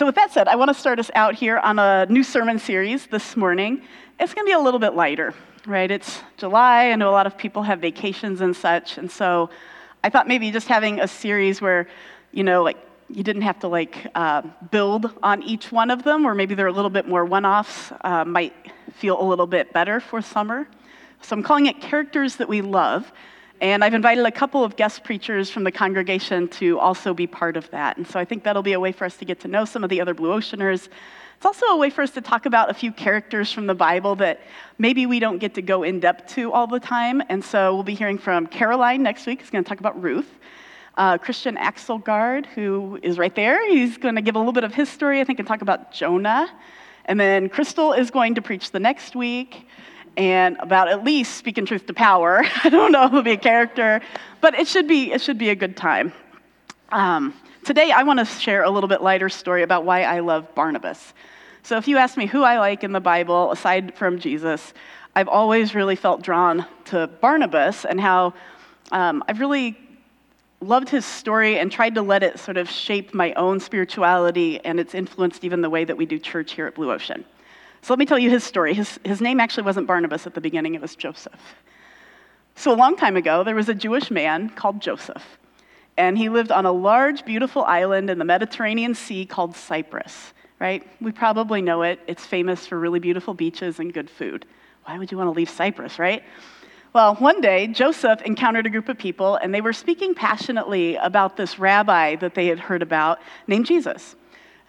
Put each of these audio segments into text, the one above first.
So, with that said, I want to start us out here on a new sermon series this morning. It's going to be a little bit lighter, right? It's July. I know a lot of people have vacations and such. And so I thought maybe just having a series where, you know, like you didn't have to like uh, build on each one of them, or maybe they're a little bit more one offs, uh, might feel a little bit better for summer. So I'm calling it Characters That We Love. And I've invited a couple of guest preachers from the congregation to also be part of that. And so I think that'll be a way for us to get to know some of the other Blue Oceaners. It's also a way for us to talk about a few characters from the Bible that maybe we don't get to go in depth to all the time. And so we'll be hearing from Caroline next week, who's going to talk about Ruth. Uh, Christian Axelgard, who is right there, he's going to give a little bit of his story, I think, and talk about Jonah. And then Crystal is going to preach the next week and about at least speaking truth to power. I don't know if it'll be a character, but it should be, it should be a good time. Um, today, I want to share a little bit lighter story about why I love Barnabas. So, if you ask me who I like in the Bible, aside from Jesus, I've always really felt drawn to Barnabas and how um, I've really loved his story and tried to let it sort of shape my own spirituality, and it's influenced even the way that we do church here at Blue Ocean. So let me tell you his story. His, his name actually wasn't Barnabas at the beginning, it was Joseph. So, a long time ago, there was a Jewish man called Joseph, and he lived on a large, beautiful island in the Mediterranean Sea called Cyprus, right? We probably know it. It's famous for really beautiful beaches and good food. Why would you want to leave Cyprus, right? Well, one day, Joseph encountered a group of people, and they were speaking passionately about this rabbi that they had heard about named Jesus.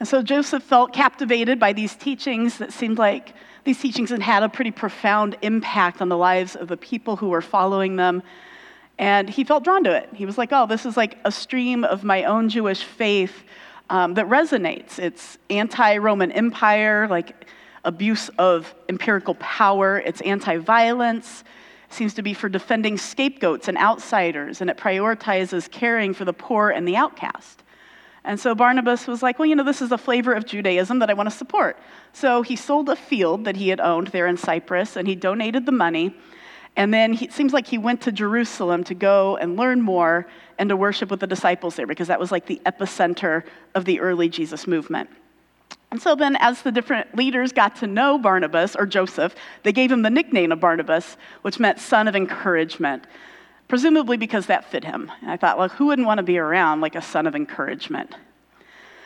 And so Joseph felt captivated by these teachings that seemed like these teachings had had a pretty profound impact on the lives of the people who were following them. And he felt drawn to it. He was like, oh, this is like a stream of my own Jewish faith um, that resonates. It's anti Roman Empire, like abuse of empirical power, it's anti violence. Seems to be for defending scapegoats and outsiders, and it prioritizes caring for the poor and the outcast. And so Barnabas was like, well, you know, this is a flavor of Judaism that I want to support. So he sold a field that he had owned there in Cyprus and he donated the money. And then he, it seems like he went to Jerusalem to go and learn more and to worship with the disciples there because that was like the epicenter of the early Jesus movement. And so then, as the different leaders got to know Barnabas or Joseph, they gave him the nickname of Barnabas, which meant son of encouragement presumably because that fit him. And I thought, well, who wouldn't want to be around like a son of encouragement?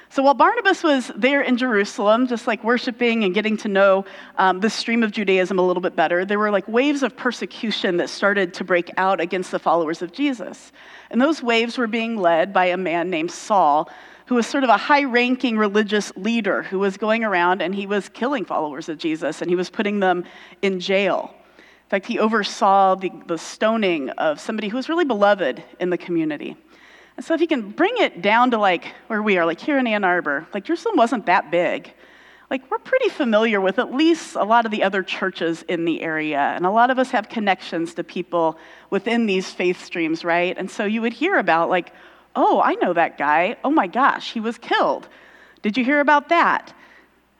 So while Barnabas was there in Jerusalem, just like worshiping and getting to know um, the stream of Judaism a little bit better, there were like waves of persecution that started to break out against the followers of Jesus. And those waves were being led by a man named Saul, who was sort of a high ranking religious leader who was going around and he was killing followers of Jesus and he was putting them in jail. In fact, he oversaw the, the stoning of somebody who was really beloved in the community. And so, if you can bring it down to like where we are, like here in Ann Arbor, like Jerusalem wasn't that big. Like, we're pretty familiar with at least a lot of the other churches in the area. And a lot of us have connections to people within these faith streams, right? And so you would hear about, like, oh, I know that guy. Oh my gosh, he was killed. Did you hear about that?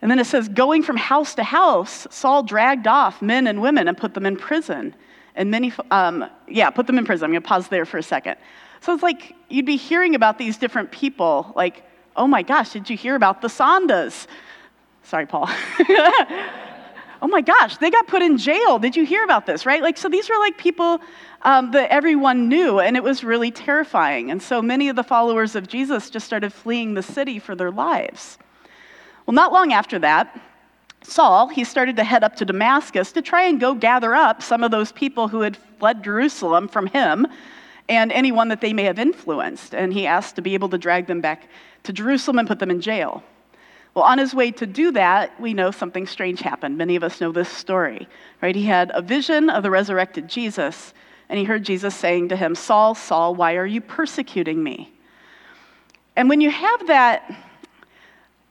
And then it says, going from house to house, Saul dragged off men and women and put them in prison. And many, um, yeah, put them in prison. I'm going to pause there for a second. So it's like you'd be hearing about these different people, like, oh my gosh, did you hear about the Sandas? Sorry, Paul. oh my gosh, they got put in jail. Did you hear about this, right? Like, so these were like people um, that everyone knew, and it was really terrifying. And so many of the followers of Jesus just started fleeing the city for their lives. Well, not long after that, Saul, he started to head up to Damascus to try and go gather up some of those people who had fled Jerusalem from him and anyone that they may have influenced. And he asked to be able to drag them back to Jerusalem and put them in jail. Well, on his way to do that, we know something strange happened. Many of us know this story, right? He had a vision of the resurrected Jesus, and he heard Jesus saying to him, Saul, Saul, why are you persecuting me? And when you have that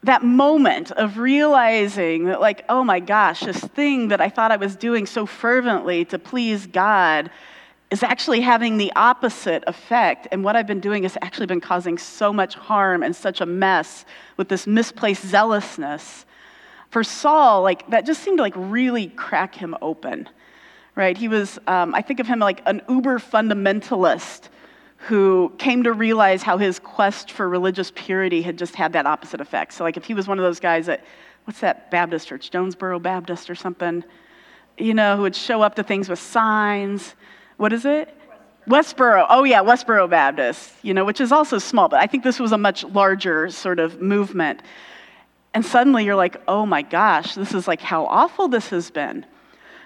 that moment of realizing that, like, oh my gosh, this thing that I thought I was doing so fervently to please God is actually having the opposite effect. And what I've been doing has actually been causing so much harm and such a mess with this misplaced zealousness. For Saul, like, that just seemed to like really crack him open, right? He was, um, I think of him like an uber fundamentalist who came to realize how his quest for religious purity had just had that opposite effect. So, like, if he was one of those guys that, what's that Baptist church, Jonesboro Baptist or something, you know, who would show up to things with signs. What is it? Westboro. Oh, yeah, Westboro Baptist, you know, which is also small, but I think this was a much larger sort of movement. And suddenly you're like, oh my gosh, this is like how awful this has been.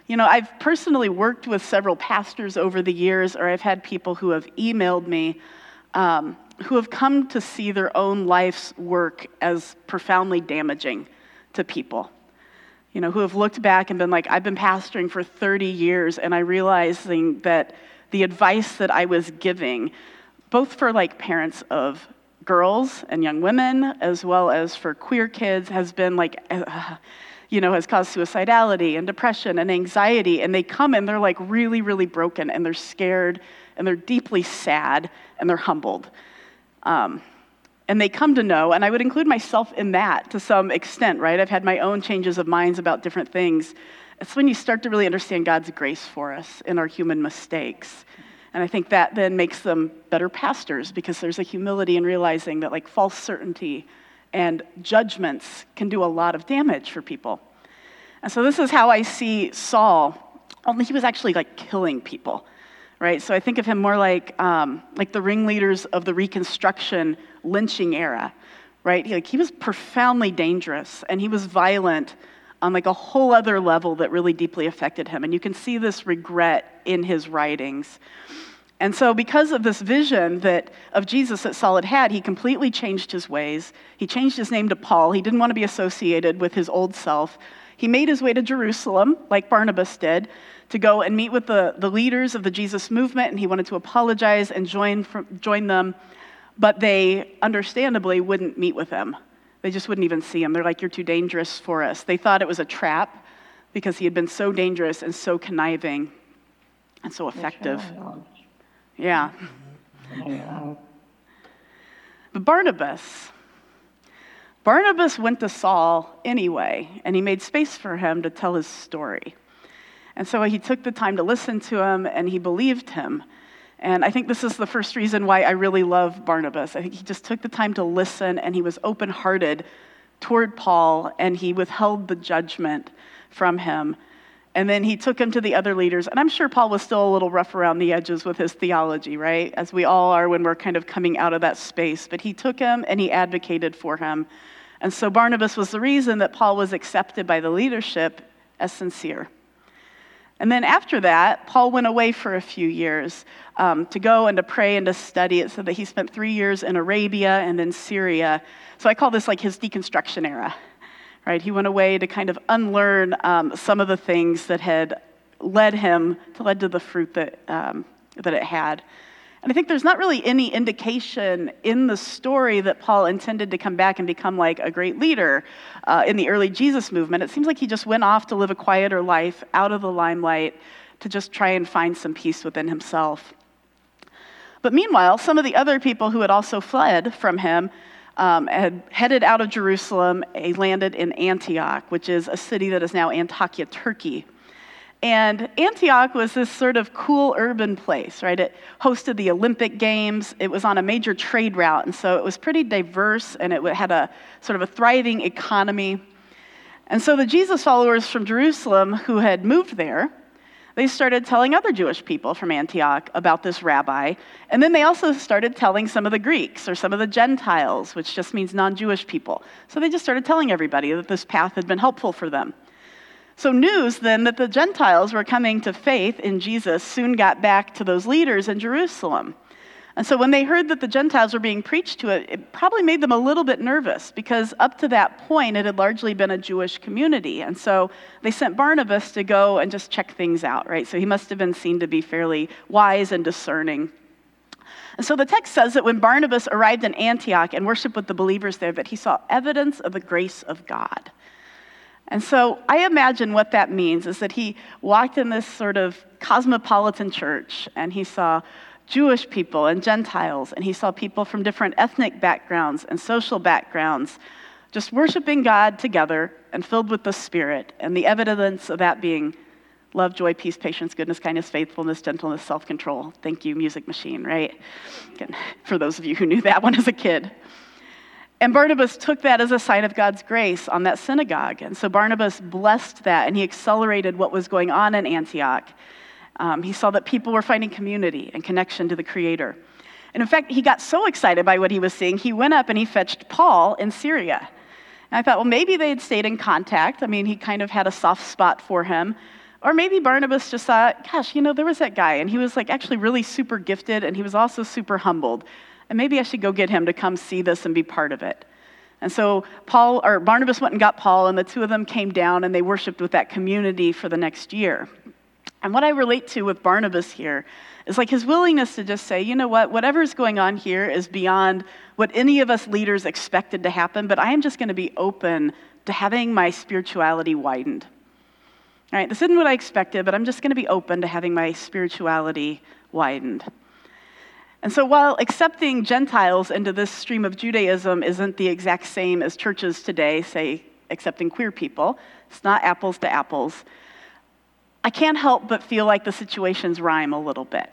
You know, I've personally worked with several pastors over the years, or I've had people who have emailed me um, who have come to see their own life's work as profoundly damaging to people. You know, who have looked back and been like, I've been pastoring for 30 years, and I realizing that the advice that I was giving, both for like parents of girls and young women, as well as for queer kids, has been like, uh, you know, has caused suicidality and depression and anxiety. And they come and they're like really, really broken and they're scared and they're deeply sad and they're humbled. Um, and they come to know, and I would include myself in that to some extent, right? I've had my own changes of minds about different things. It's when you start to really understand God's grace for us in our human mistakes. And I think that then makes them better pastors because there's a humility in realizing that, like, false certainty and judgments can do a lot of damage for people. And so, this is how I see Saul, only he was actually like killing people, right? So, I think of him more like, um, like the ringleaders of the Reconstruction lynching era, right? He, like, he was profoundly dangerous and he was violent on like a whole other level that really deeply affected him. And you can see this regret in his writings. And so, because of this vision that of Jesus that Saul had had, he completely changed his ways. He changed his name to Paul. He didn't want to be associated with his old self. He made his way to Jerusalem, like Barnabas did, to go and meet with the, the leaders of the Jesus movement, and he wanted to apologize and join, join them, but they understandably wouldn't meet with him. They just wouldn't even see him. They're like, You're too dangerous for us. They thought it was a trap because he had been so dangerous and so conniving and so effective. Yeah. But Barnabas, Barnabas went to Saul anyway, and he made space for him to tell his story. And so he took the time to listen to him, and he believed him. And I think this is the first reason why I really love Barnabas. I think he just took the time to listen and he was open hearted toward Paul and he withheld the judgment from him. And then he took him to the other leaders. And I'm sure Paul was still a little rough around the edges with his theology, right? As we all are when we're kind of coming out of that space. But he took him and he advocated for him. And so Barnabas was the reason that Paul was accepted by the leadership as sincere. And then after that, Paul went away for a few years um, to go and to pray and to study. It said that he spent three years in Arabia and then Syria. So I call this like his deconstruction era, right? He went away to kind of unlearn um, some of the things that had led him to led to the fruit that, um, that it had. And I think there's not really any indication in the story that Paul intended to come back and become like a great leader uh, in the early Jesus movement. It seems like he just went off to live a quieter life out of the limelight to just try and find some peace within himself. But meanwhile, some of the other people who had also fled from him um, had headed out of Jerusalem, He landed in Antioch, which is a city that is now Antakya, Turkey. And Antioch was this sort of cool urban place, right? It hosted the Olympic Games. It was on a major trade route, and so it was pretty diverse and it had a sort of a thriving economy. And so the Jesus followers from Jerusalem who had moved there, they started telling other Jewish people from Antioch about this rabbi. And then they also started telling some of the Greeks or some of the Gentiles, which just means non Jewish people. So they just started telling everybody that this path had been helpful for them. So, news then that the Gentiles were coming to faith in Jesus soon got back to those leaders in Jerusalem. And so, when they heard that the Gentiles were being preached to, it, it probably made them a little bit nervous because up to that point it had largely been a Jewish community. And so, they sent Barnabas to go and just check things out, right? So, he must have been seen to be fairly wise and discerning. And so the text says that when Barnabas arrived in Antioch and worshiped with the believers there, that he saw evidence of the grace of God. And so I imagine what that means is that he walked in this sort of cosmopolitan church and he saw Jewish people and Gentiles, and he saw people from different ethnic backgrounds and social backgrounds just worshiping God together and filled with the Spirit, and the evidence of that being love, joy, peace, patience, goodness, kindness, faithfulness, gentleness, self control. Thank you, Music Machine, right? For those of you who knew that one as a kid. And Barnabas took that as a sign of God's grace on that synagogue. And so Barnabas blessed that and he accelerated what was going on in Antioch. Um, he saw that people were finding community and connection to the Creator. And in fact, he got so excited by what he was seeing, he went up and he fetched Paul in Syria. And I thought, well, maybe they had stayed in contact. I mean, he kind of had a soft spot for him. Or maybe Barnabas just thought, gosh, you know, there was that guy, and he was like actually really super gifted, and he was also super humbled. And maybe I should go get him to come see this and be part of it. And so Paul or Barnabas went and got Paul, and the two of them came down and they worshiped with that community for the next year. And what I relate to with Barnabas here is like his willingness to just say, you know what, whatever's going on here is beyond what any of us leaders expected to happen, but I am just going to be open to having my spirituality widened. All right, this isn't what I expected, but I'm just going to be open to having my spirituality widened. And so, while accepting Gentiles into this stream of Judaism isn't the exact same as churches today, say, accepting queer people, it's not apples to apples. I can't help but feel like the situations rhyme a little bit,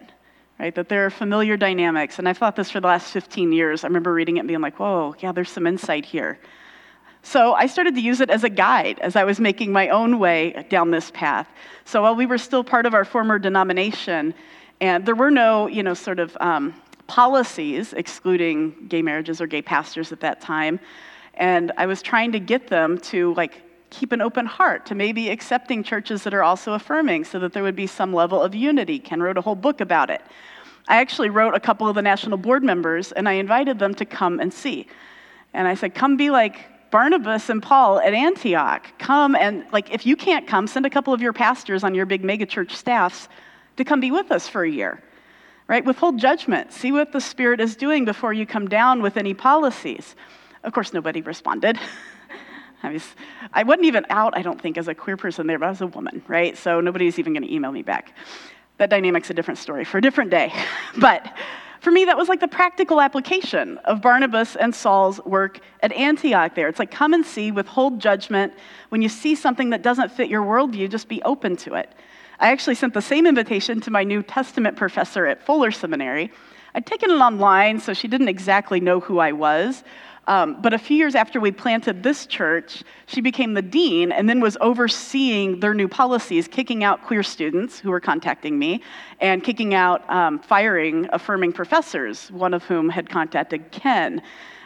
right? That there are familiar dynamics. And I've thought this for the last 15 years. I remember reading it and being like, whoa, yeah, there's some insight here. So I started to use it as a guide as I was making my own way down this path. So while we were still part of our former denomination, and there were no, you know, sort of um, policies excluding gay marriages or gay pastors at that time, and I was trying to get them to like keep an open heart to maybe accepting churches that are also affirming so that there would be some level of unity. Ken wrote a whole book about it. I actually wrote a couple of the national board members and I invited them to come and see. And I said, come be like Barnabas and Paul at Antioch. Come and, like, if you can't come, send a couple of your pastors on your big megachurch staffs to come be with us for a year. Right? Withhold judgment. See what the Spirit is doing before you come down with any policies. Of course, nobody responded. I, was, I wasn't even out, I don't think, as a queer person there, but I was a woman, right? So nobody's even going to email me back. That dynamic's a different story for a different day. but for me, that was like the practical application of Barnabas and Saul's work at Antioch there. It's like come and see, withhold judgment. When you see something that doesn't fit your worldview, just be open to it. I actually sent the same invitation to my New Testament professor at Fuller Seminary. I'd taken it online, so she didn't exactly know who I was. Um, but a few years after we planted this church, she became the dean and then was overseeing their new policies, kicking out queer students who were contacting me and kicking out, um, firing affirming professors, one of whom had contacted Ken.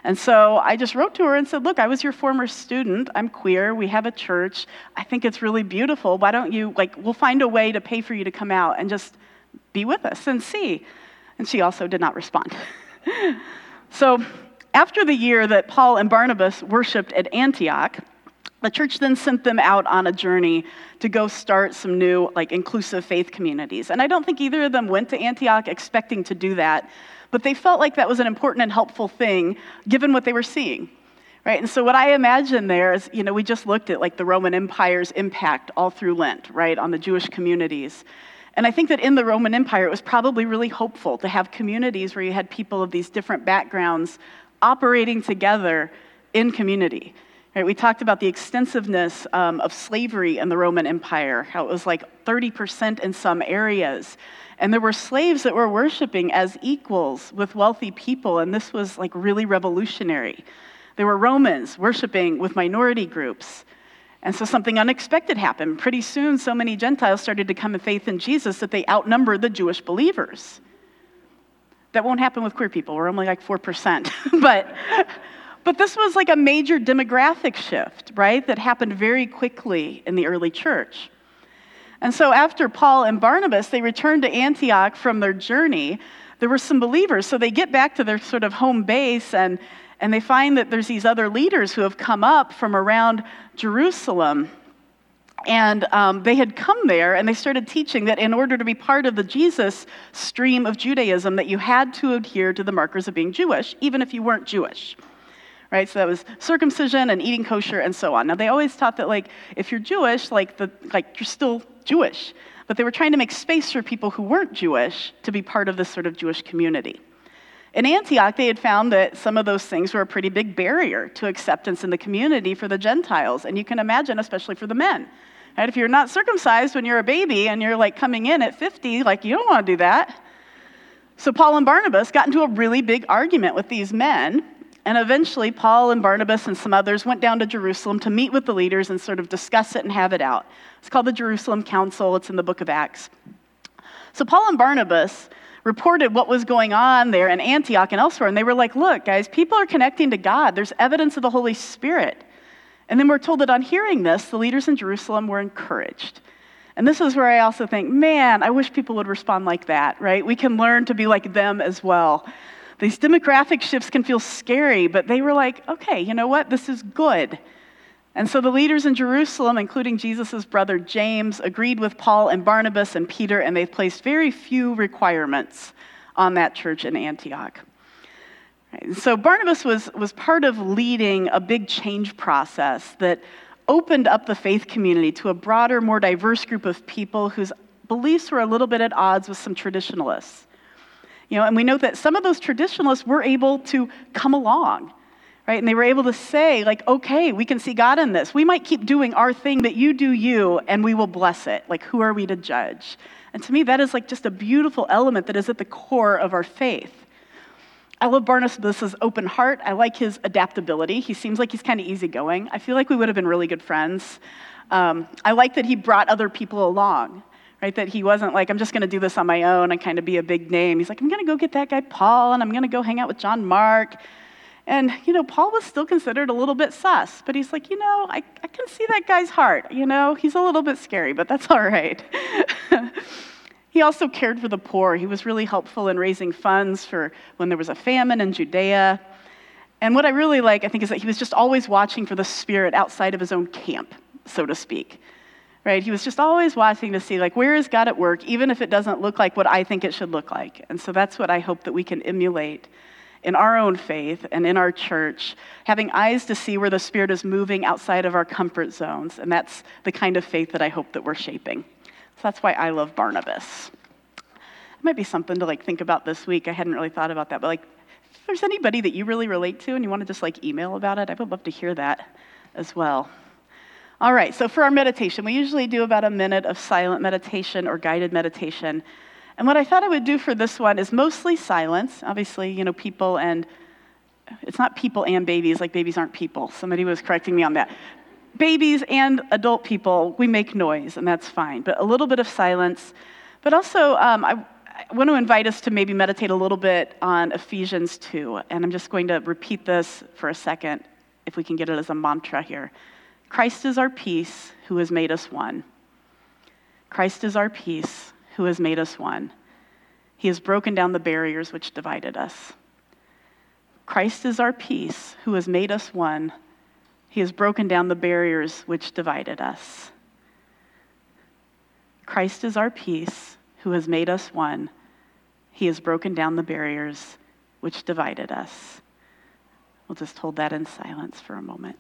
And so I just wrote to her and said, Look, I was your former student. I'm queer. We have a church. I think it's really beautiful. Why don't you, like, we'll find a way to pay for you to come out and just be with us and see. And she also did not respond. so after the year that Paul and Barnabas worshiped at Antioch, the church then sent them out on a journey to go start some new, like, inclusive faith communities. And I don't think either of them went to Antioch expecting to do that, but they felt like that was an important and helpful thing given what they were seeing. Right? And so what I imagine there is, you know, we just looked at like the Roman Empire's impact all through Lent, right, on the Jewish communities. And I think that in the Roman Empire, it was probably really hopeful to have communities where you had people of these different backgrounds operating together in community. Right, we talked about the extensiveness um, of slavery in the Roman Empire, how it was like 30% in some areas. And there were slaves that were worshiping as equals with wealthy people, and this was like really revolutionary. There were Romans worshiping with minority groups. And so something unexpected happened. Pretty soon, so many Gentiles started to come to faith in Jesus that they outnumbered the Jewish believers. That won't happen with queer people. We're only like 4%. but, but this was like a major demographic shift, right? That happened very quickly in the early church. And so after Paul and Barnabas, they returned to Antioch from their journey. There were some believers. So they get back to their sort of home base and, and they find that there's these other leaders who have come up from around Jerusalem. And um, they had come there and they started teaching that in order to be part of the Jesus stream of Judaism, that you had to adhere to the markers of being Jewish, even if you weren't Jewish. Right? So that was circumcision and eating kosher and so on. Now they always taught that like if you're Jewish, like the like you're still Jewish. But they were trying to make space for people who weren't Jewish to be part of this sort of Jewish community. In Antioch, they had found that some of those things were a pretty big barrier to acceptance in the community for the Gentiles. And you can imagine, especially for the men. If you're not circumcised when you're a baby and you're like coming in at 50, like you don't want to do that. So Paul and Barnabas got into a really big argument with these men. And eventually, Paul and Barnabas and some others went down to Jerusalem to meet with the leaders and sort of discuss it and have it out. It's called the Jerusalem Council, it's in the book of Acts. So, Paul and Barnabas reported what was going on there in Antioch and elsewhere, and they were like, Look, guys, people are connecting to God. There's evidence of the Holy Spirit. And then we're told that on hearing this, the leaders in Jerusalem were encouraged. And this is where I also think, man, I wish people would respond like that, right? We can learn to be like them as well. These demographic shifts can feel scary, but they were like, okay, you know what? This is good. And so the leaders in Jerusalem, including Jesus' brother James, agreed with Paul and Barnabas and Peter, and they placed very few requirements on that church in Antioch. So Barnabas was, was part of leading a big change process that opened up the faith community to a broader, more diverse group of people whose beliefs were a little bit at odds with some traditionalists. You know, and we know that some of those traditionalists were able to come along, right? And they were able to say, like, okay, we can see God in this. We might keep doing our thing, but you do you, and we will bless it. Like, who are we to judge? And to me, that is like just a beautiful element that is at the core of our faith. I love Barnabas' open heart. I like his adaptability. He seems like he's kind of easygoing. I feel like we would have been really good friends. Um, I like that he brought other people along, right? That he wasn't like, I'm just going to do this on my own and kind of be a big name. He's like, I'm going to go get that guy Paul and I'm going to go hang out with John Mark. And, you know, Paul was still considered a little bit sus, but he's like, you know, I, I can see that guy's heart. You know, he's a little bit scary, but that's all right. He also cared for the poor. He was really helpful in raising funds for when there was a famine in Judea. And what I really like, I think, is that he was just always watching for the spirit outside of his own camp, so to speak. Right? He was just always watching to see, like, where is God at work, even if it doesn't look like what I think it should look like. And so that's what I hope that we can emulate in our own faith and in our church, having eyes to see where the Spirit is moving outside of our comfort zones. And that's the kind of faith that I hope that we're shaping. So that's why I love Barnabas. It might be something to like think about this week. I hadn't really thought about that, but like if there's anybody that you really relate to and you want to just like email about it, I would love to hear that as well. All right, so for our meditation, we usually do about a minute of silent meditation or guided meditation. And what I thought I would do for this one is mostly silence. Obviously, you know, people and it's not people and babies, like babies aren't people. Somebody was correcting me on that babies and adult people, we make noise, and that's fine, but a little bit of silence. But also, um, I, I want to invite us to maybe meditate a little bit on Ephesians 2, and I'm just going to repeat this for a second, if we can get it as a mantra here. Christ is our peace, who has made us one. Christ is our peace, who has made us one. He has broken down the barriers which divided us. Christ is our peace, who has made us one he has broken down the barriers which divided us. Christ is our peace, who has made us one. He has broken down the barriers which divided us. We'll just hold that in silence for a moment.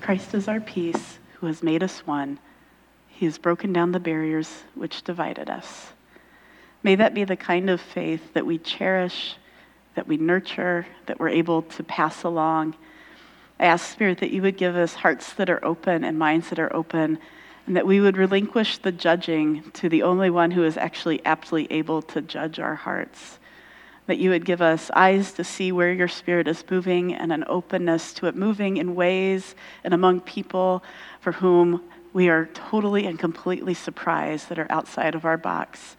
Christ is our peace, who has made us one. He has broken down the barriers which divided us. May that be the kind of faith that we cherish, that we nurture, that we're able to pass along. I ask, Spirit, that you would give us hearts that are open and minds that are open, and that we would relinquish the judging to the only one who is actually aptly able to judge our hearts. That you would give us eyes to see where your spirit is moving and an openness to it moving in ways and among people for whom we are totally and completely surprised that are outside of our box.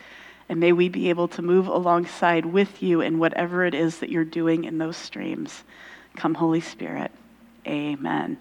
And may we be able to move alongside with you in whatever it is that you're doing in those streams. Come, Holy Spirit. Amen.